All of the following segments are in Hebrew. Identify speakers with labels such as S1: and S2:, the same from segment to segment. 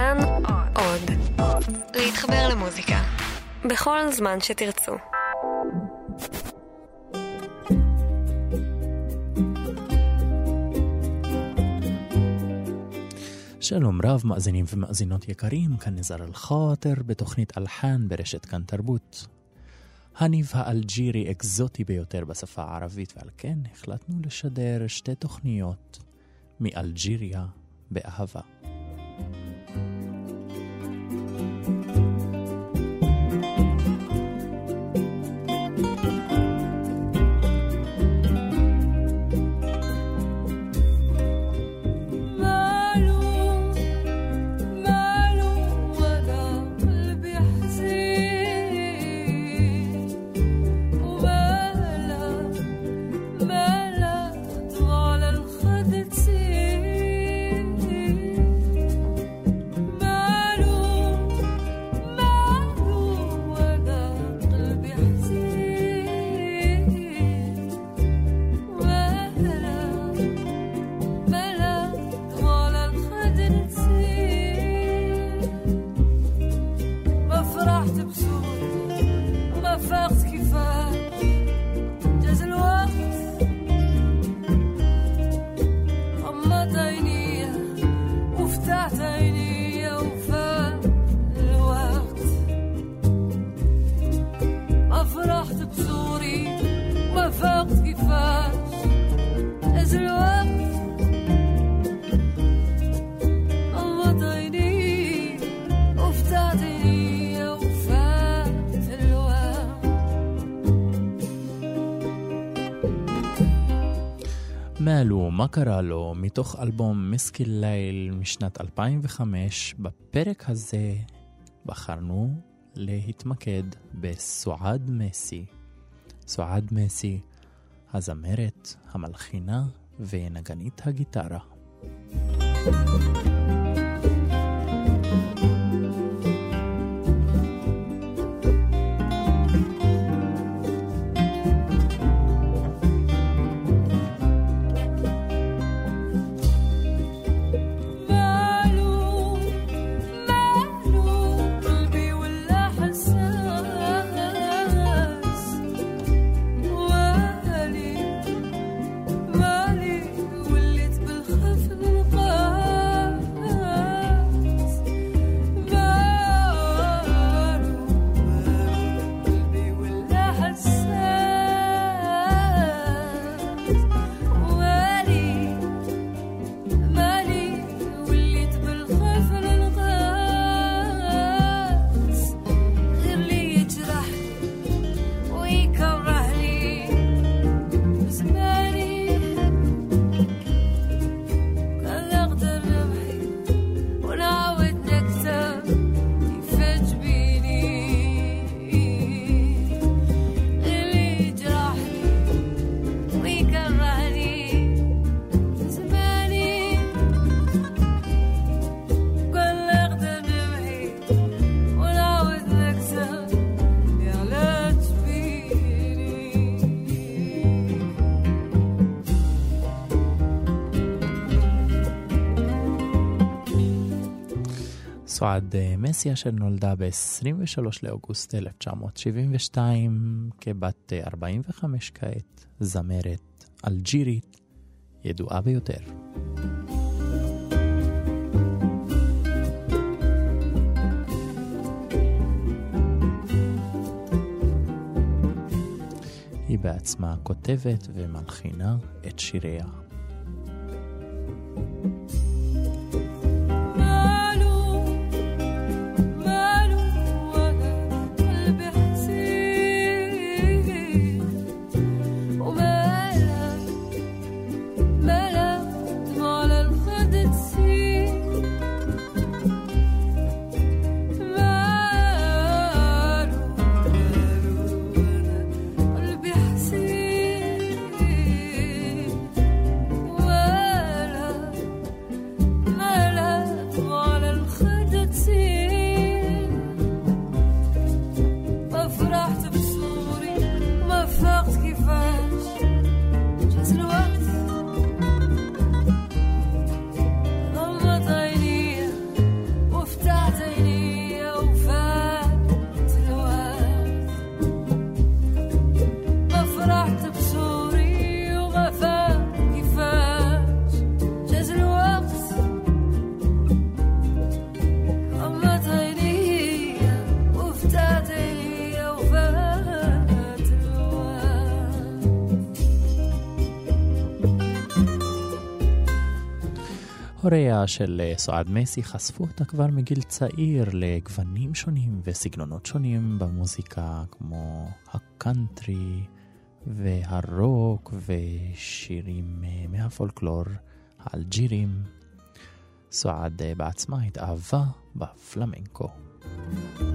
S1: כאן עוד. להתחבר למוזיקה. בכל זמן שתרצו.
S2: שלום רב מאזינים ומאזינות יקרים, כאן נזר אל-חאטר בתוכנית אלחן ברשת כאן תרבות. הניב האלג'ירי אקזוטי ביותר בשפה הערבית ועל כן החלטנו לשדר שתי תוכניות מאלג'יריה באהבה. מאלו, מה קרה לו, מתוך אלבום מסקי ליל משנת 2005, בפרק הזה בחרנו להתמקד בסועד מסי. סועד מסי, הזמרת, המלחינה ונגנית הגיטרה. thank you סועד אה, מסי אשר נולדה ב-23 לאוגוסט 1972 כבת 45 אה, כעת, זמרת אלג'ירית ידועה ביותר. היא בעצמה כותבת ומלחינה את שיריה. הוריה של אה, סועד מסי חשפו אותה כבר מגיל צעיר לגוונים שונים וסגנונות שונים במוזיקה, כמו הקאנטרי והרוק ושירים אה, מהפולקלור האלג'ירים. סועד אה, בעצמה התאהבה בפלמנקו. מעלו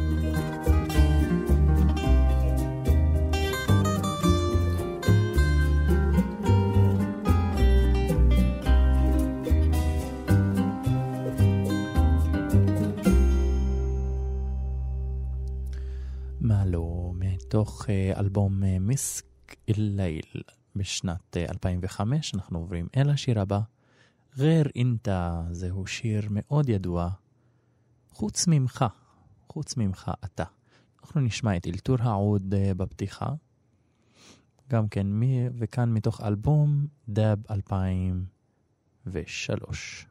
S2: מתוך אה, אלבום אה, מיסק אל-ליל בשנת 2005, אנחנו עוברים אל השיר הבא. גר אינטה זהו שיר מאוד ידוע, חוץ ממך, חוץ ממך אתה. אנחנו נשמע את אלתור העוד בפתיחה, גם כן, וכאן מתוך אלבום דאב 2003.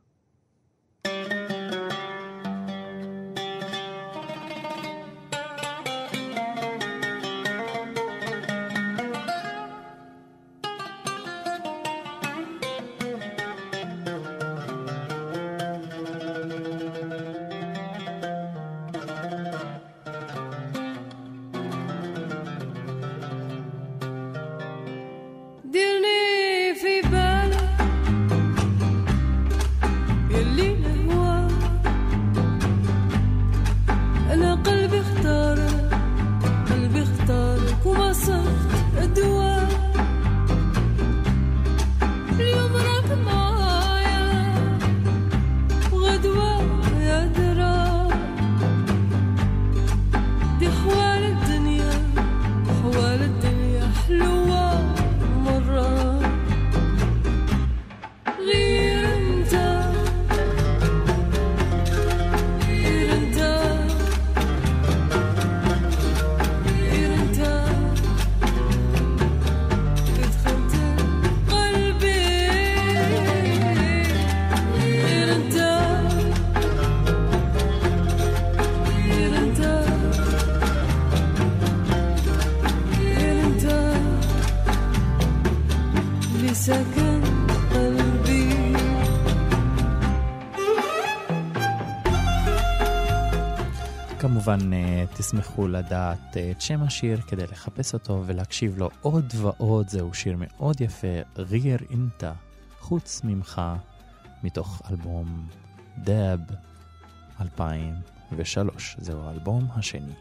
S2: תשמחו לדעת אה, את שם השיר כדי לחפש אותו ולהקשיב לו עוד ועוד. זהו שיר מאוד יפה, ריר אינטה, חוץ ממך, מתוך אלבום דאב 2003. זהו האלבום השני.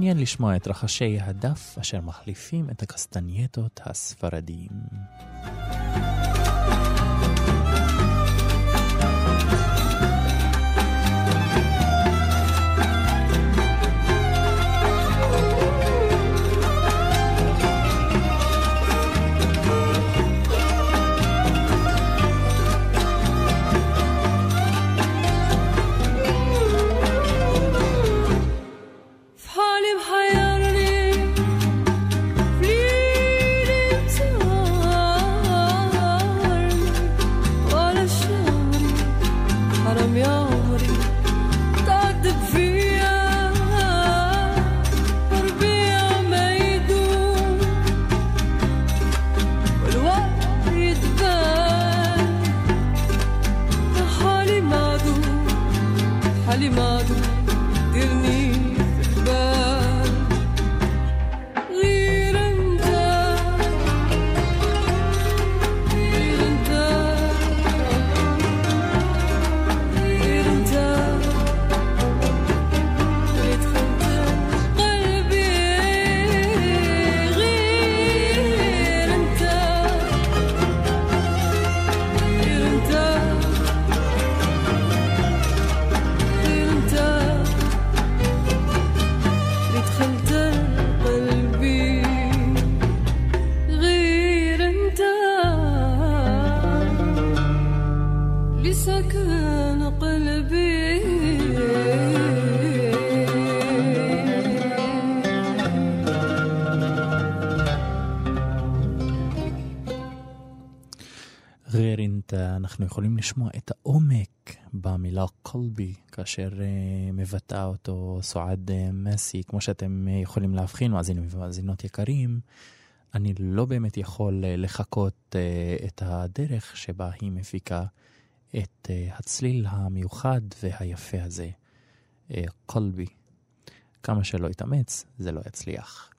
S2: מעניין לשמוע את רחשי הדף אשר מחליפים את הקסטנייטות הספרדיים. אנחנו יכולים לשמוע את העומק במילה قلبي, כאשר אה, מבטאה אותו סועאד אה, מאסי. כמו שאתם אה, יכולים להבחין, מאזינים ומאזינות יקרים, אני לא באמת יכול אה, לחקות אה, את הדרך שבה היא מפיקה את אה, הצליל המיוחד והיפה הזה, قلبي. כמה שלא יתאמץ, זה לא יצליח.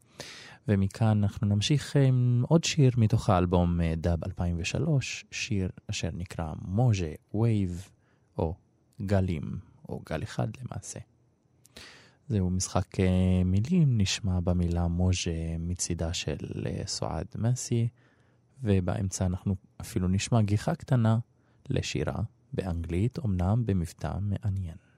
S2: ומכאן אנחנו נמשיך עם עוד שיר מתוך האלבום אה, דאב 2003, שיר אשר נקרא מוז'ה, wave, או גלים, או גל אחד למעשה. זהו משחק אה, מילים, נשמע במילה מוז'ה מצידה של אה, סועד מסי, ובאמצע אנחנו אפילו נשמע גיחה קטנה לשירה באנגלית, אמנם במבטא מעניין.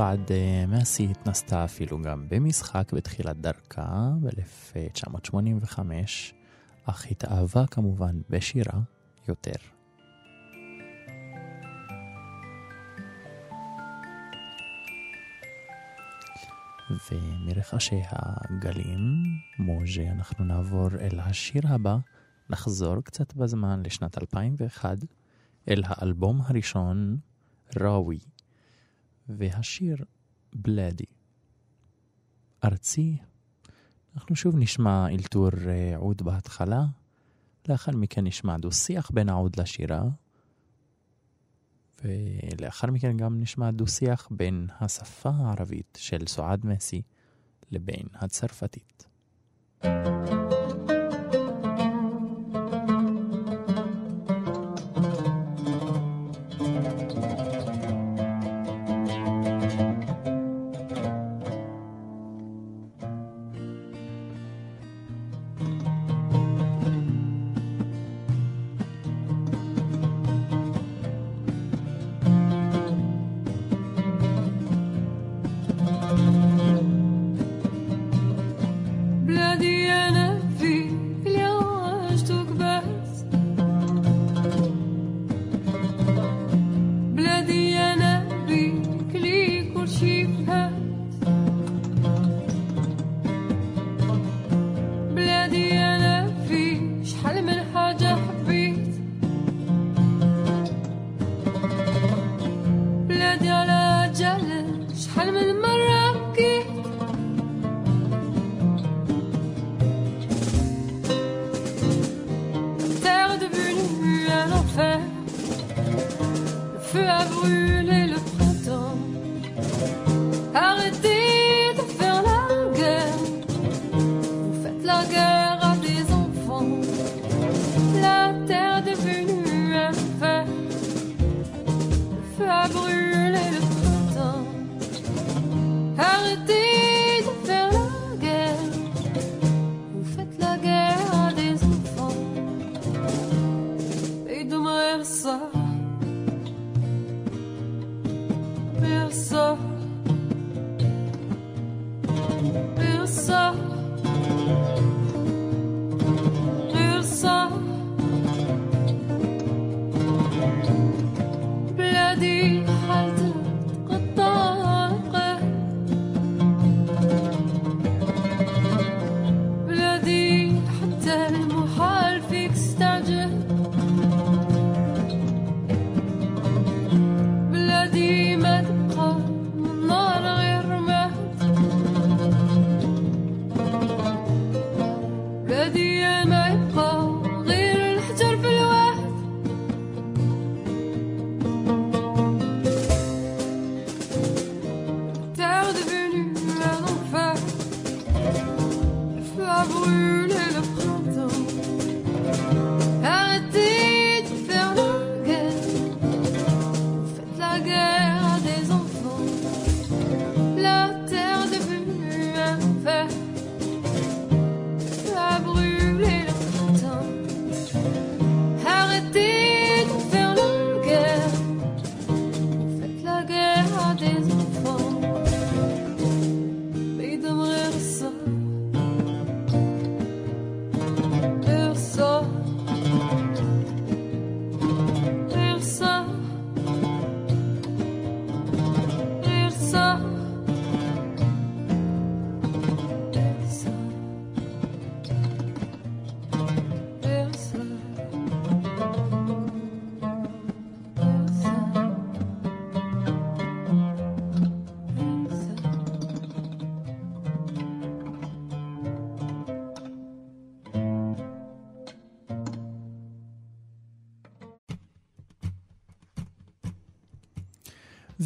S2: סעד אה, מאסי התנסתה אפילו גם במשחק בתחילת דרכה ב-1985, אך התאהבה כמובן בשירה יותר. ומרחשי הגלים, מוז'ה, אנחנו נעבור אל השיר הבא, נחזור קצת בזמן לשנת 2001, אל האלבום הראשון, ראוי, והשיר בלאדי. ארצי, אנחנו שוב נשמע אלתור אה, עוד בהתחלה, לאחר מכן נשמע דו-שיח בין העוד לשירה, ולאחר מכן גם נשמע דו-שיח בין השפה הערבית של סועד מסי לבין הצרפתית. thank you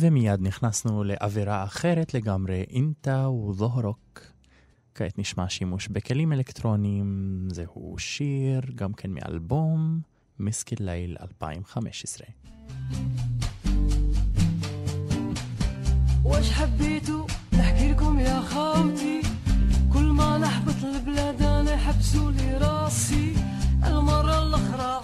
S2: ומיד נכנסנו לאווירה אחרת לגמרי, אינטה וזוהרוק. כעת נשמע שימוש בכלים אלקטרוניים, זהו שיר, גם כן מאלבום, מסקי ליל 2015. واش حبيتوا نحكي لكم يا خاوتي كل ما نحبط البلاد انا حبسوا لي راسي المره الاخرى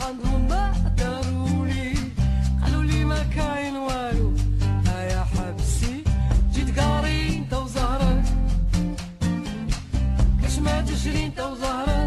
S2: تشري انت وزهرة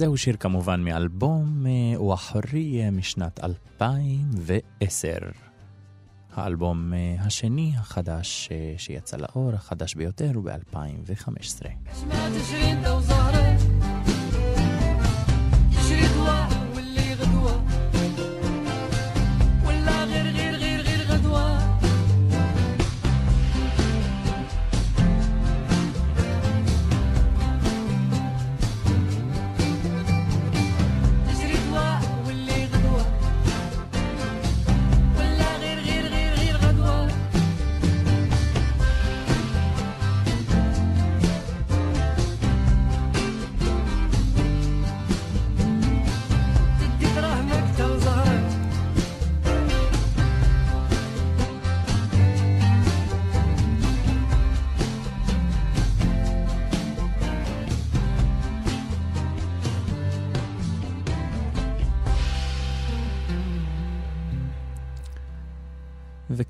S3: זהו שיר כמובן מאלבום וחוריה משנת 2010. האלבום השני החדש שיצא לאור, החדש ביותר, הוא ב-2015.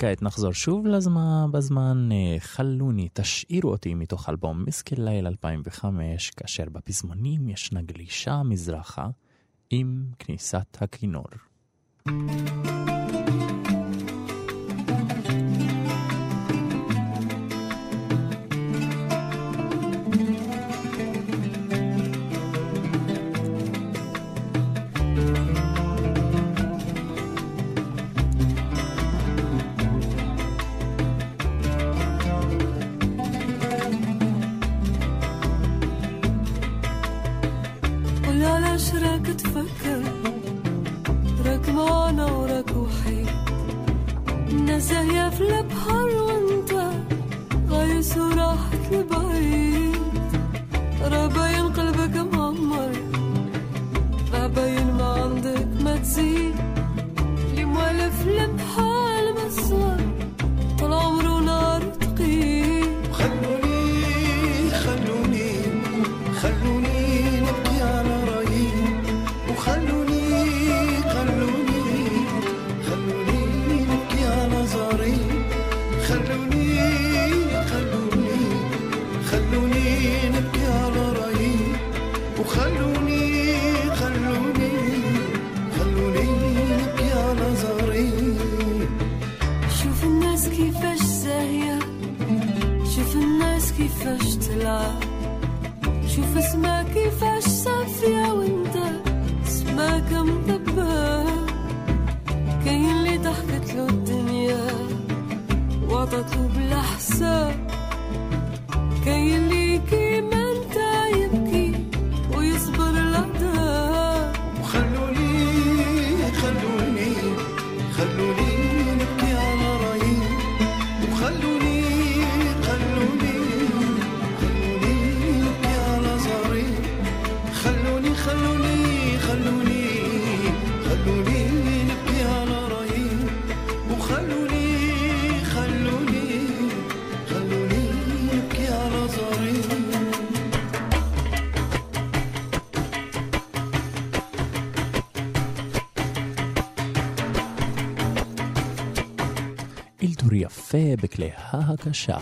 S3: וכעת נחזור שוב לזמן, בזמן אה, חלוני, תשאירו אותי מתוך אלבום מיסקי ליל 2005, כאשר בפזמונים ישנה גלישה מזרחה עם כניסת הכינור. goodbye.
S2: كيفاش تلعب شوف اسمها كيفاش صافية وانت اسمك مطبة كاين اللي ضحكت له الدنيا وعطتلو بلا حساب
S3: בכלי ההקשה.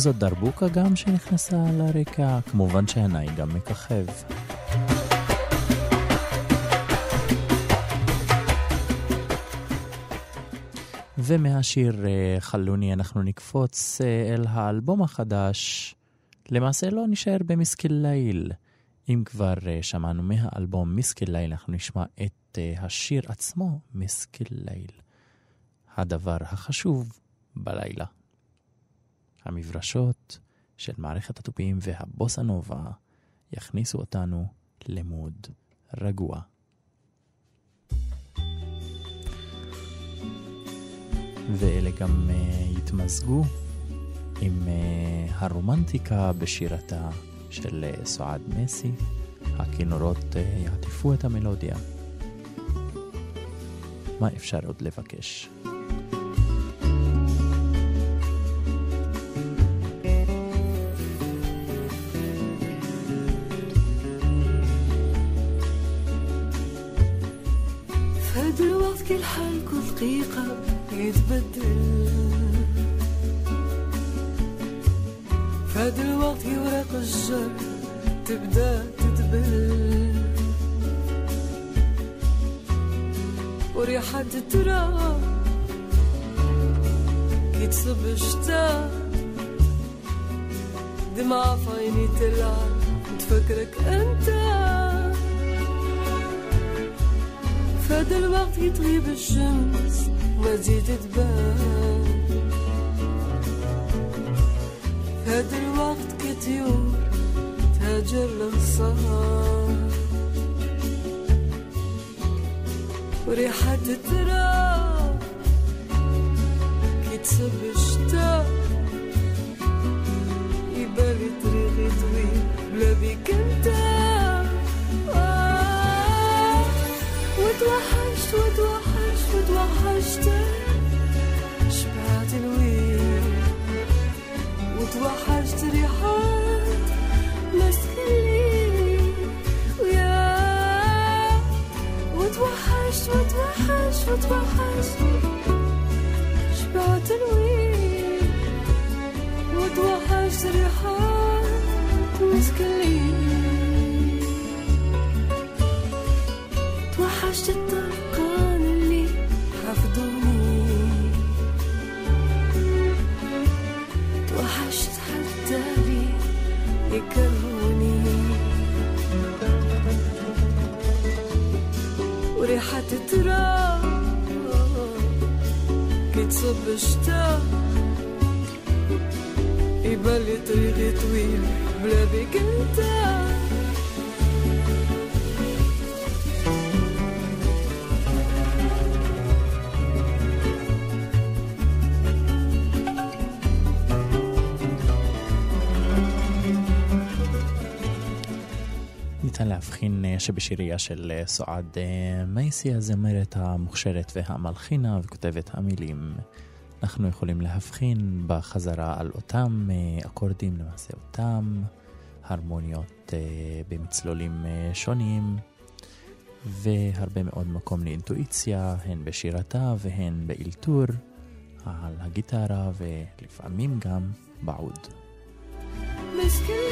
S3: זאת דרבוקה גם שנכנסה לרקע? כמובן שהנאי גם מככב. ומהשיר אה, חלוני אנחנו נקפוץ אה, אל האלבום החדש. למעשה לא נשאר במסקיל ליל. אם כבר אה, שמענו מהאלבום מסקיל ליל, אנחנו נשמע את השיר עצמו, מסקיל ליל. הדבר החשוב בלילה.
S4: המברשות של מערכת התופים והבוסה נובה יכניסו אותנו למוד רגוע. ואלה גם uh, יתמזגו עם uh, הרומנטיקה בשירתה של uh, סועד מסי. הכינורות uh, יעטיפו את המלודיה. מה אפשר עוד לבקש?
S2: الحال كل دقيقة يتبدل فهاد الوقت يوراق الجر تبدأ تدبل. وريحة التراب يتصب الشتا. دمعة في عيني تلعب تفكرك أنت. فهذا الوقت يتغيب الشمس ما تزيد تبان. هذا الوقت كطيور تهاجر للسهر وريحة التراب كي تصب الشتا يبالي طريقي طويل بلا بيك انت. وتوحشت وتوحشت وتوحشت شبعت الويل وتوحشت ريحات مسك الليل ويا وتوحشت وتوحشت وتوحشت شبعت الويل وتوحشت ريحات مسك توحشت الطرقان اللي حفظوني توحشت حتى لي يكرهوني. وريحة التراب كي تصب الشتا يبالي طريقي طويل بلا بيك
S4: أنت. אה, שבשירייה של אה, סועד אה, מייסי, הזמרת המוכשרת והמלחינה וכותבת המילים, אנחנו יכולים להבחין בחזרה על אותם אקורדים, למעשה אותם הרמוניות במצלולים שונים, והרבה מאוד מקום לאינטואיציה, הן בשירתה והן באלתור, על הגיטרה ולפעמים גם בעוד. מסכים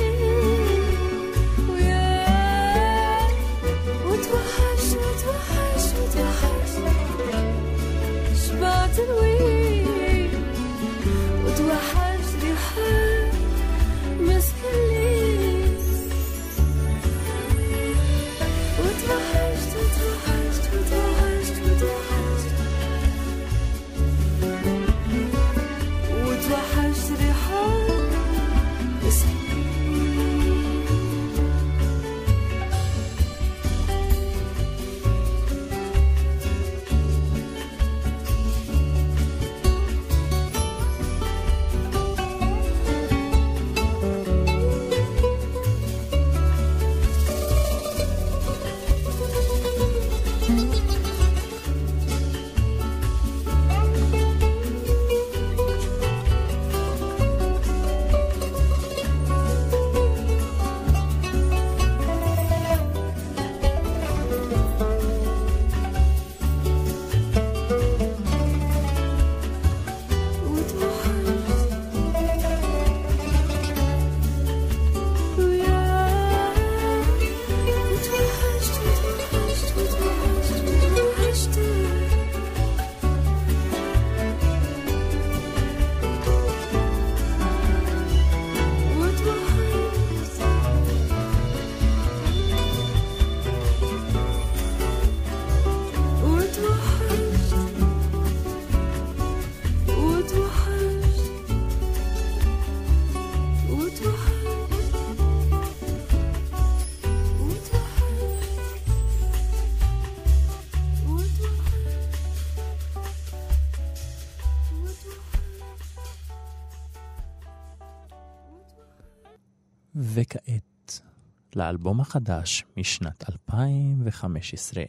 S4: לאלבום החדש משנת 2015,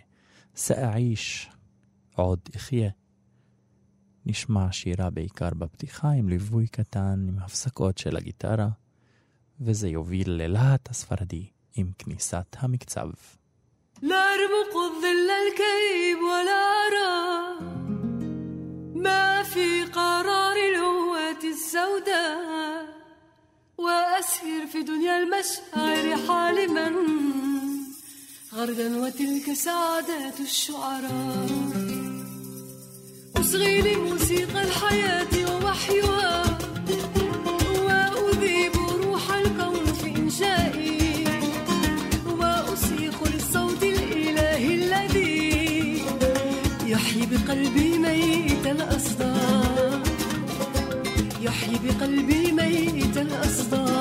S4: סאעיש, עוד אחיה. נשמע שירה בעיקר בפתיחה עם ליווי קטן עם הפסקות של הגיטרה, וזה יוביל ללהט הספרדי עם כניסת המקצב.
S2: لا أرمق الظل الكئيب ولا أرى وأسير في دنيا المشاعر حالما. غردا وتلك سعادات الشعراء. أصغي لموسيقى الحياة ووحيها. وأذيب روح الكون في إنشائي. وأصيخ للصوت الإلهي الذي يحيي بقلبي ميت الأصداء. يحيي بقلبي ميت الأصداء.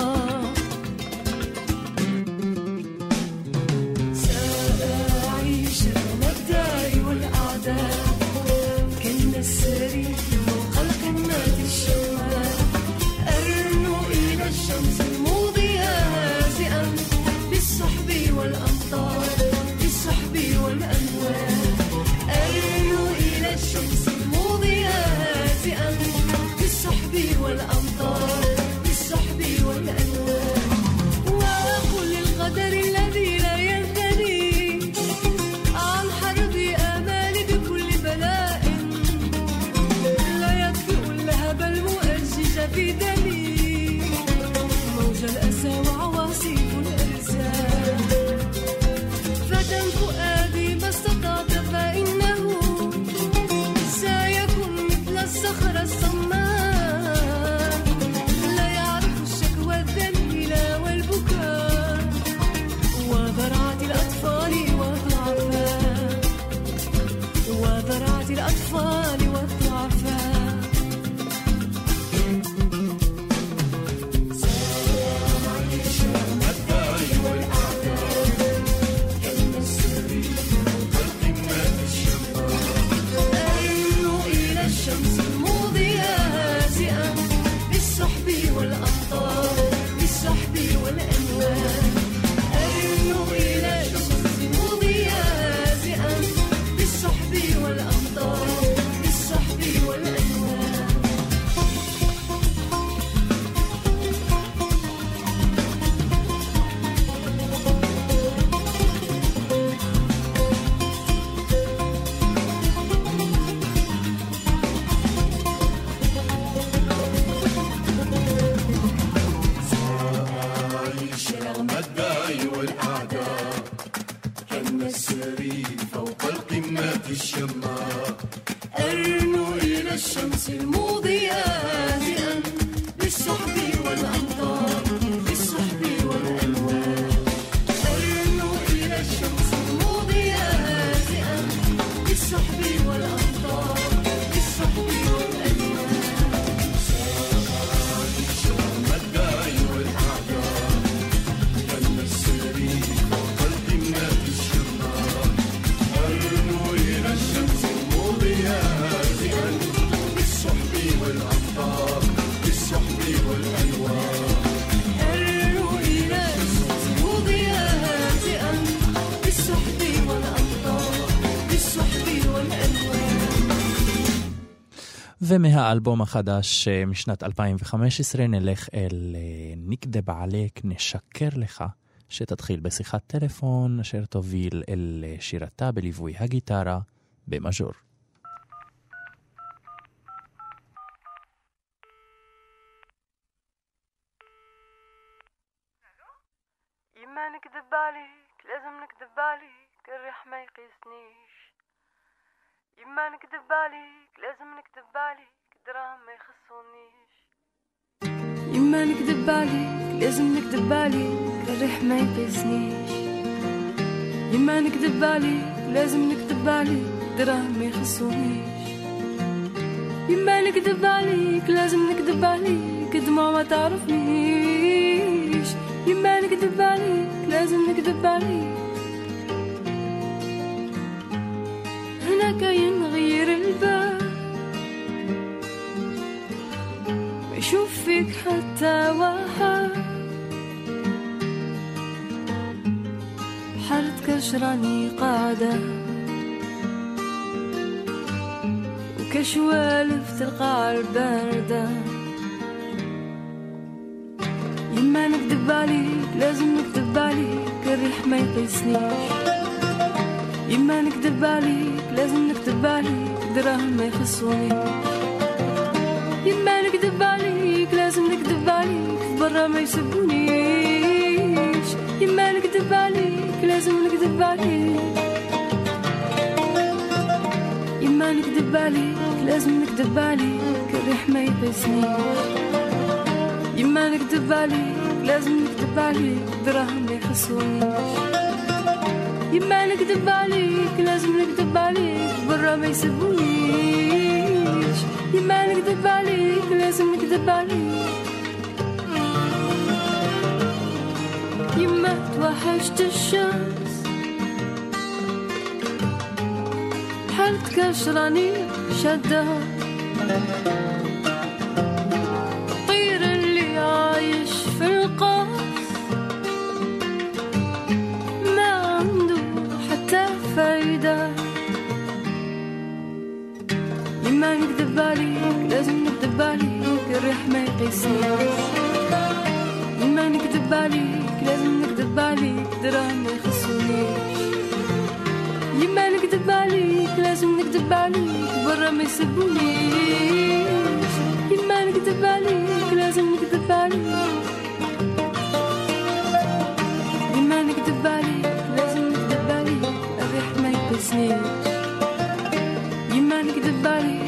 S4: ומהאלבום החדש אה, משנת 2015 נלך אל אה, נקדב עלק נשקר לך, שתתחיל בשיחת טלפון אשר תוביל אל אה, שירתה בליווי הגיטרה במז'ור.
S2: يما نكذب عليك لازم نكذب عليك الريح ما يقيسنيش يما نكذب عليك لازم نكذب عليك دراهم ما يخصونيش. يما نكذب عليك لازم نكذب عليك الريح ما يقيسنيش يما نكذب عليك لازم نكذب عليك دراهم ما يخصونيش. يما نكذب عليك لازم نكذب عليك دموع ما تعرفنيش. يما نكذب عليك لازم نكذب عليك. هنا كاين غير الباب. ما يشوف فيك حتى واحد حالة كشراني قاعدة. وكشوالف تلقى الباردة. يما نكذب عليك لازم نكذب عليك الريح ما يقيسنيش. يما نكذب عليك لازم نكذب عليك دراهم ما يخصونيش يما نكذب عليك لازم نكذب عليك برا ما يسبونيش. يما نكذب عليك لازم نكذب عليك. يما نكذب عليك لازم نكذب عليك الريح ما يقيسنيش يما نكذب عليك لازم نكذب عليك دراهم ما يخصونيش. يما نكذب عليك لازم نكذب عليك برا ما يسبونيش يما نكذب عليك لازم نكذب عليك. يما توحشت الشمس. حالتك كشراني شدة عليك لازم نكذب عليك الريح ما يقيسنيش يما نكذب عليك لازم نكذب عليك دراهم ما يخصونيش يما نكذب عليك لازم نكذب عليك برا ما يسبونيش يما نكذب عليك لازم نكذب عليك يما نكذب عليك لازم نكذب عليك الريح ما يقيسنيش يما نكذب عليك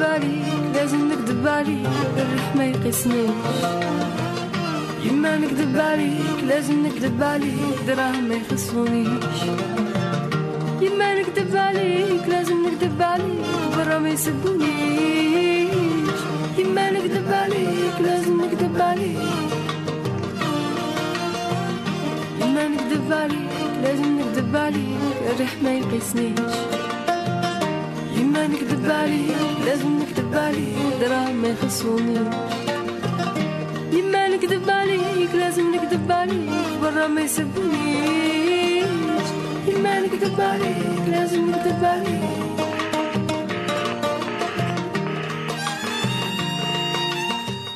S2: نكذب لازم نكذب عليك الريح ما يقيسنيش. يما نكذب عليك لازم نكذب عليك دراهم ما يخصونيش يما نكذب عليك لازم نكذب عليك برا ما يسبونيش يما نكذب عليك لازم نكذب عليك يما نكذب عليك لازم نكذب عليك الريح ما يقيسنيش. يما نكذب عليك لازم نكذب عليك دراهم ما يخصونيش يما نكذب عليك لازم نكذب عليك برا ما يسبونيش يما نكذب عليك لازم نكذب عليك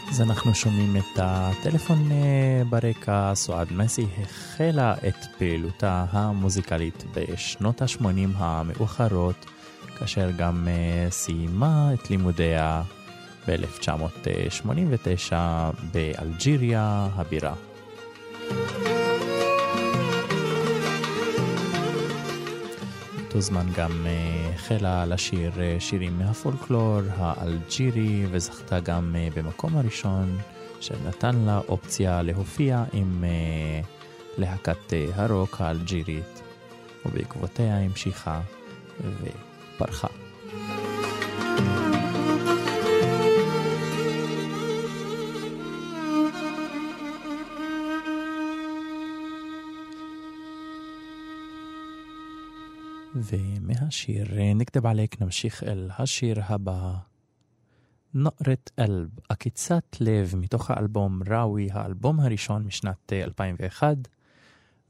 S4: אז אנחנו שומעים את הטלפון אה, ברקע. סועד מסי החלה את פעילותה המוזיקלית בשנות ה-80 המאוחרות, כאשר גם אה, סיימה את לימודיה ב-1989 באלג'יריה הבירה. באותו זמן גם אה, החלה לשיר אה, שירים מהפולקלור האלג'ירי וזכתה גם במקום הראשון שנתן לה אופציה להופיע עם להקת הרוק האלג'ירית ובעקבותיה המשיכה ופרחה. ומהשיר נכתב עליק נמשיך אל השיר הבא. נארת אלב, עקיצת לב מתוך האלבום ראוי, האלבום הראשון משנת 2001.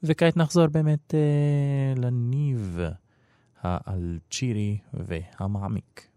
S4: וכעת נחזור באמת לניב האלג'ירי והמעמיק.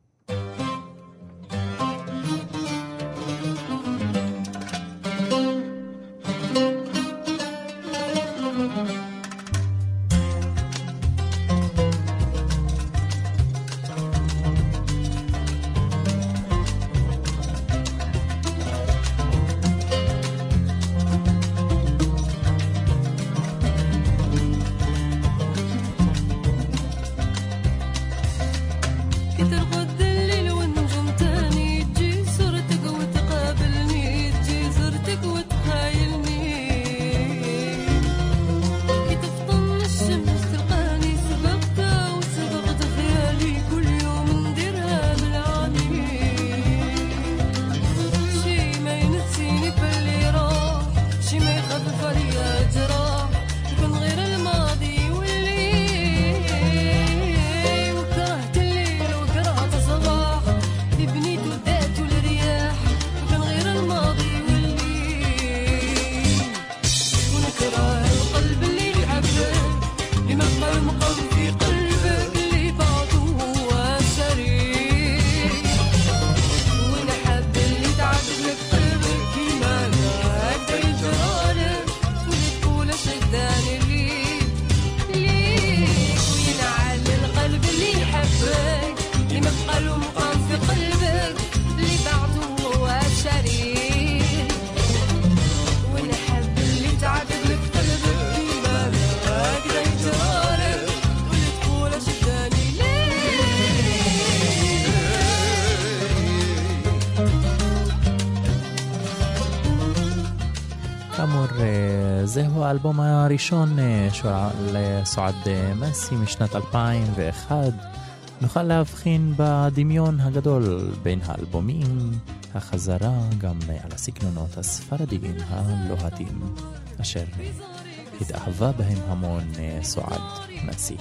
S2: האלבום הראשון של סועד מסי משנת 2001. נוכל להבחין בדמיון הגדול בין האלבומים, החזרה גם על הסגנונות הספרדיים הלוהטים, אשר התאהבה בהם המון סועד מסי.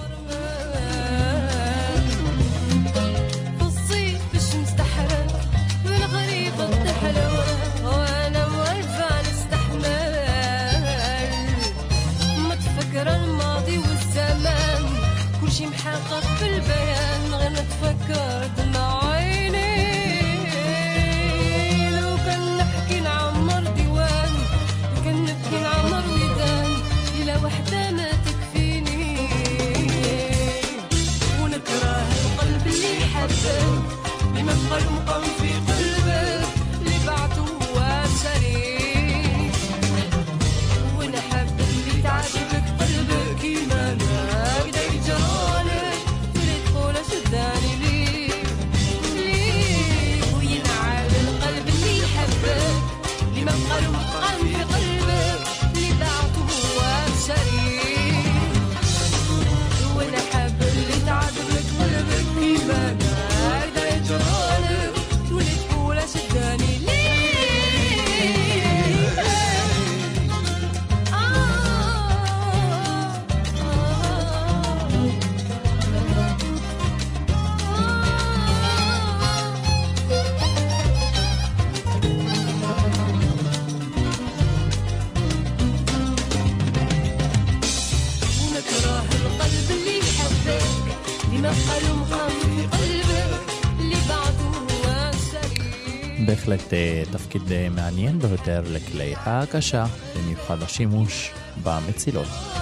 S2: תפקיד מעניין ביותר לכלי ההקשה, במיוחד השימוש במצילות.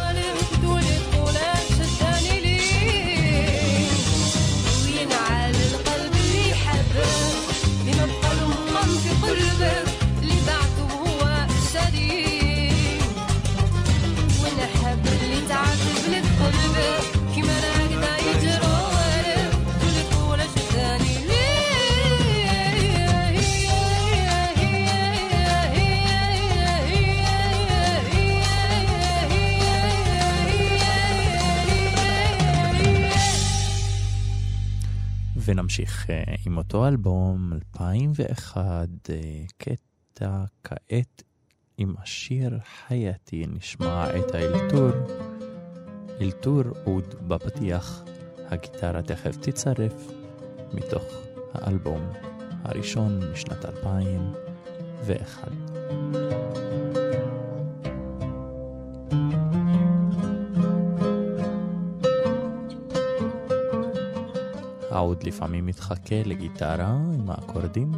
S2: עם אותו אלבום, 2001, אה, קטע כעת עם השיר חייתי, נשמע את האלתור. אלתור עוד בפתיח, הגיטרה תכף תצרף מתוך האלבום הראשון משנת 2001. העוד לפעמים מתחכה לגיטרה עם האקורדים.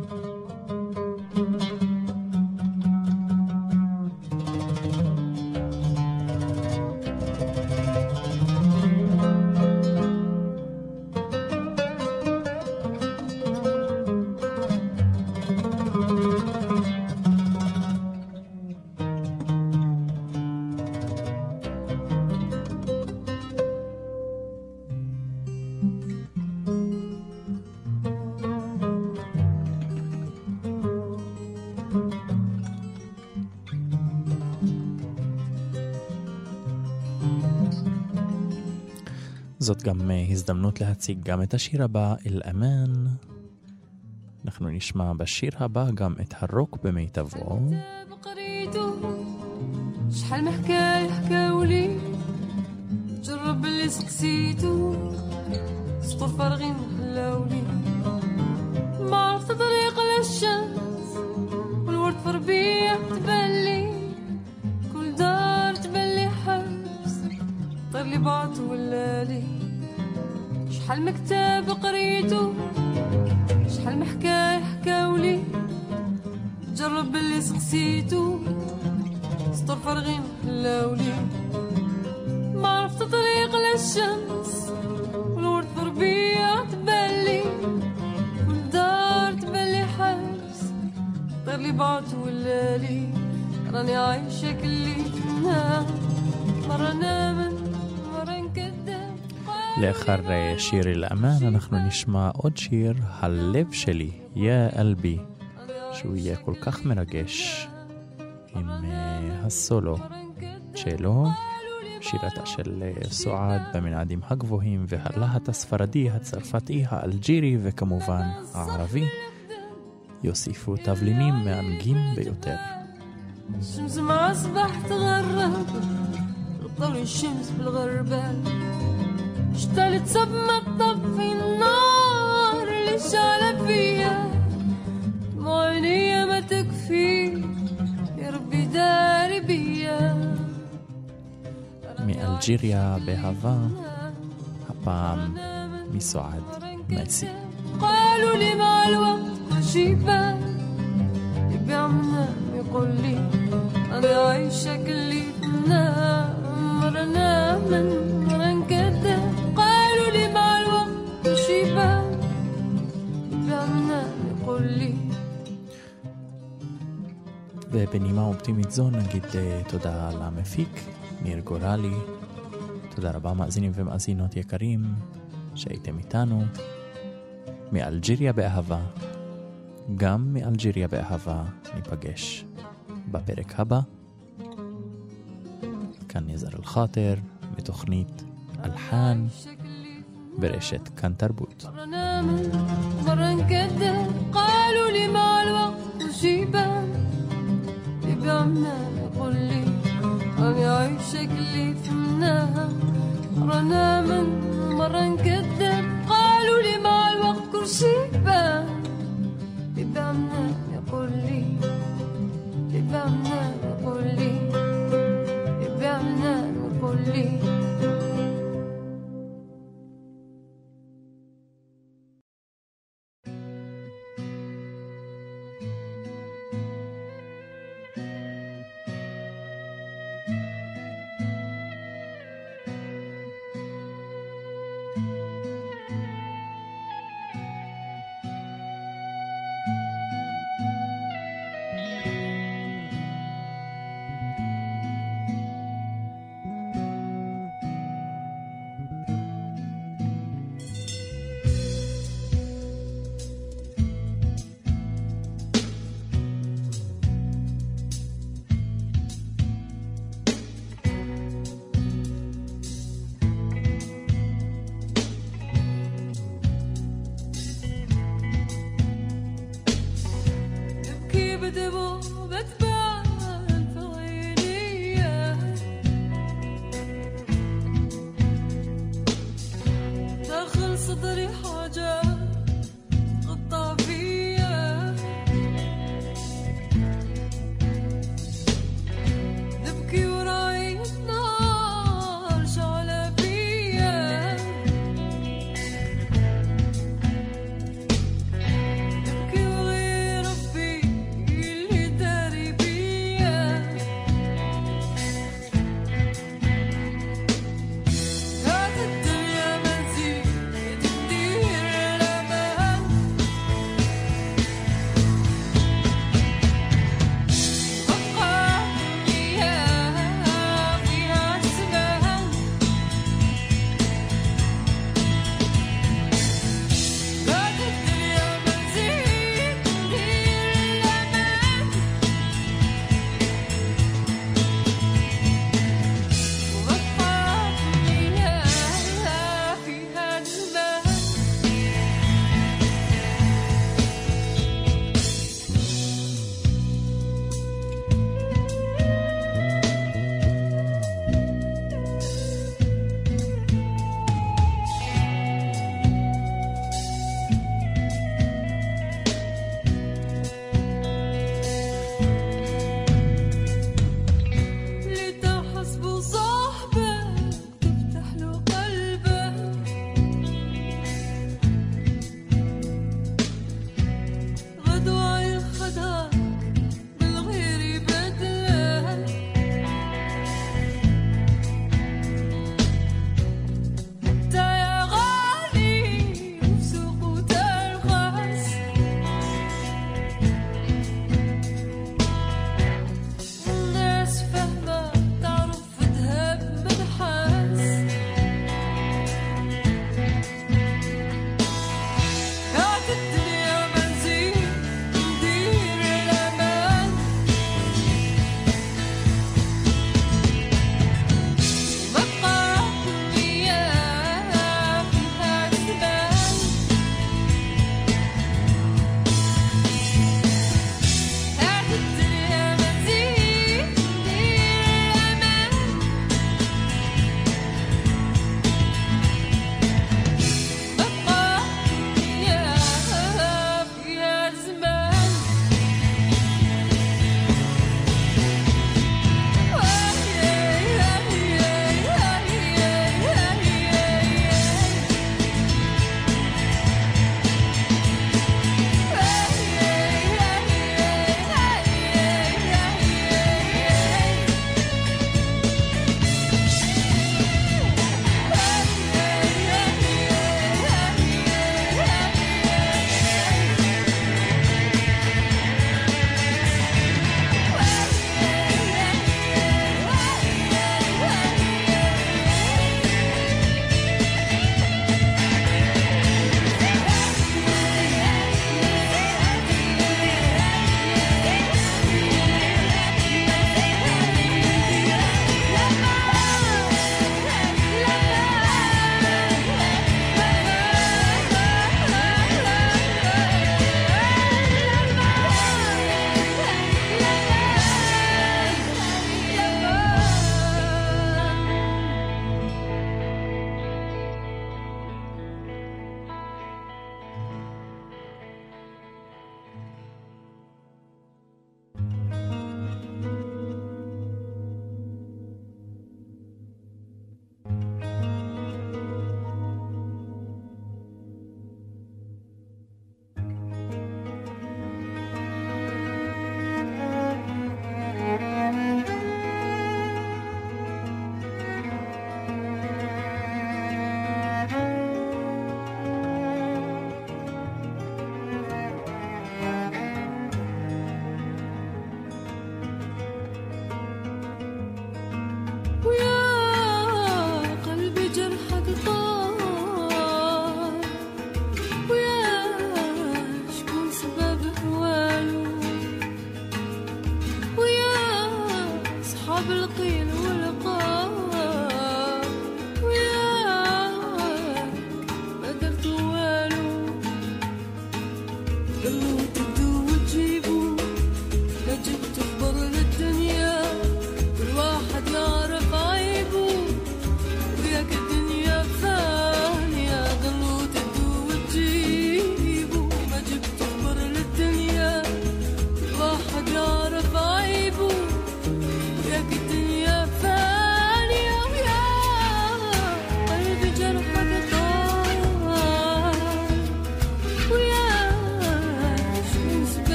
S2: זאת גם אה, הזדמנות להציג גם את השיר הבא, אל-אמן. אנחנו נשמע בשיר הבא גם את הרוק במיטבו. شحال ما حكاية حكاولي جرب اللي سقسيتو לאחר שיר אל-אמן אנחנו נשמע עוד שיר, הלב שלי, יא אלבי, שהוא יהיה כל כך מרגש עם הסולו צ'לו, שירתה של סועד במנעדים הגבוהים והלהט הספרדי, הצרפתי, האלג'ירי וכמובן הערבי, יוסיפו תבלינים מענגים ביותר. الشمس ما أصبح تغرب طول الشمس بالغربال اشتلت صب ما تطفي النار اللي شعلة فيها. معينية ما تكفي يا ربي داري بيا من ألجيريا بهافا هبام مسعد ماسي قالوا لي مع الوقت عجيبة يبي عمنا يقول لي أنا عايشة كلي نام مرة نام קולי. ובנימה אופטימית זו נגיד אה, תודה למפיק, ניר גורלי. תודה רבה מאזינים ומאזינות יקרים שהייתם איתנו. מאלג'יריה באהבה, גם מאלג'יריה באהבה ניפגש בפרק הבא. כאן נזר אל-חאטר, בתוכנית אלחן. برشت كان تربوت مرة نعمل قالوا لي مع الوقت وشيبان يبقى لي مرة نعمل قالوا لي مع الوقت كل بان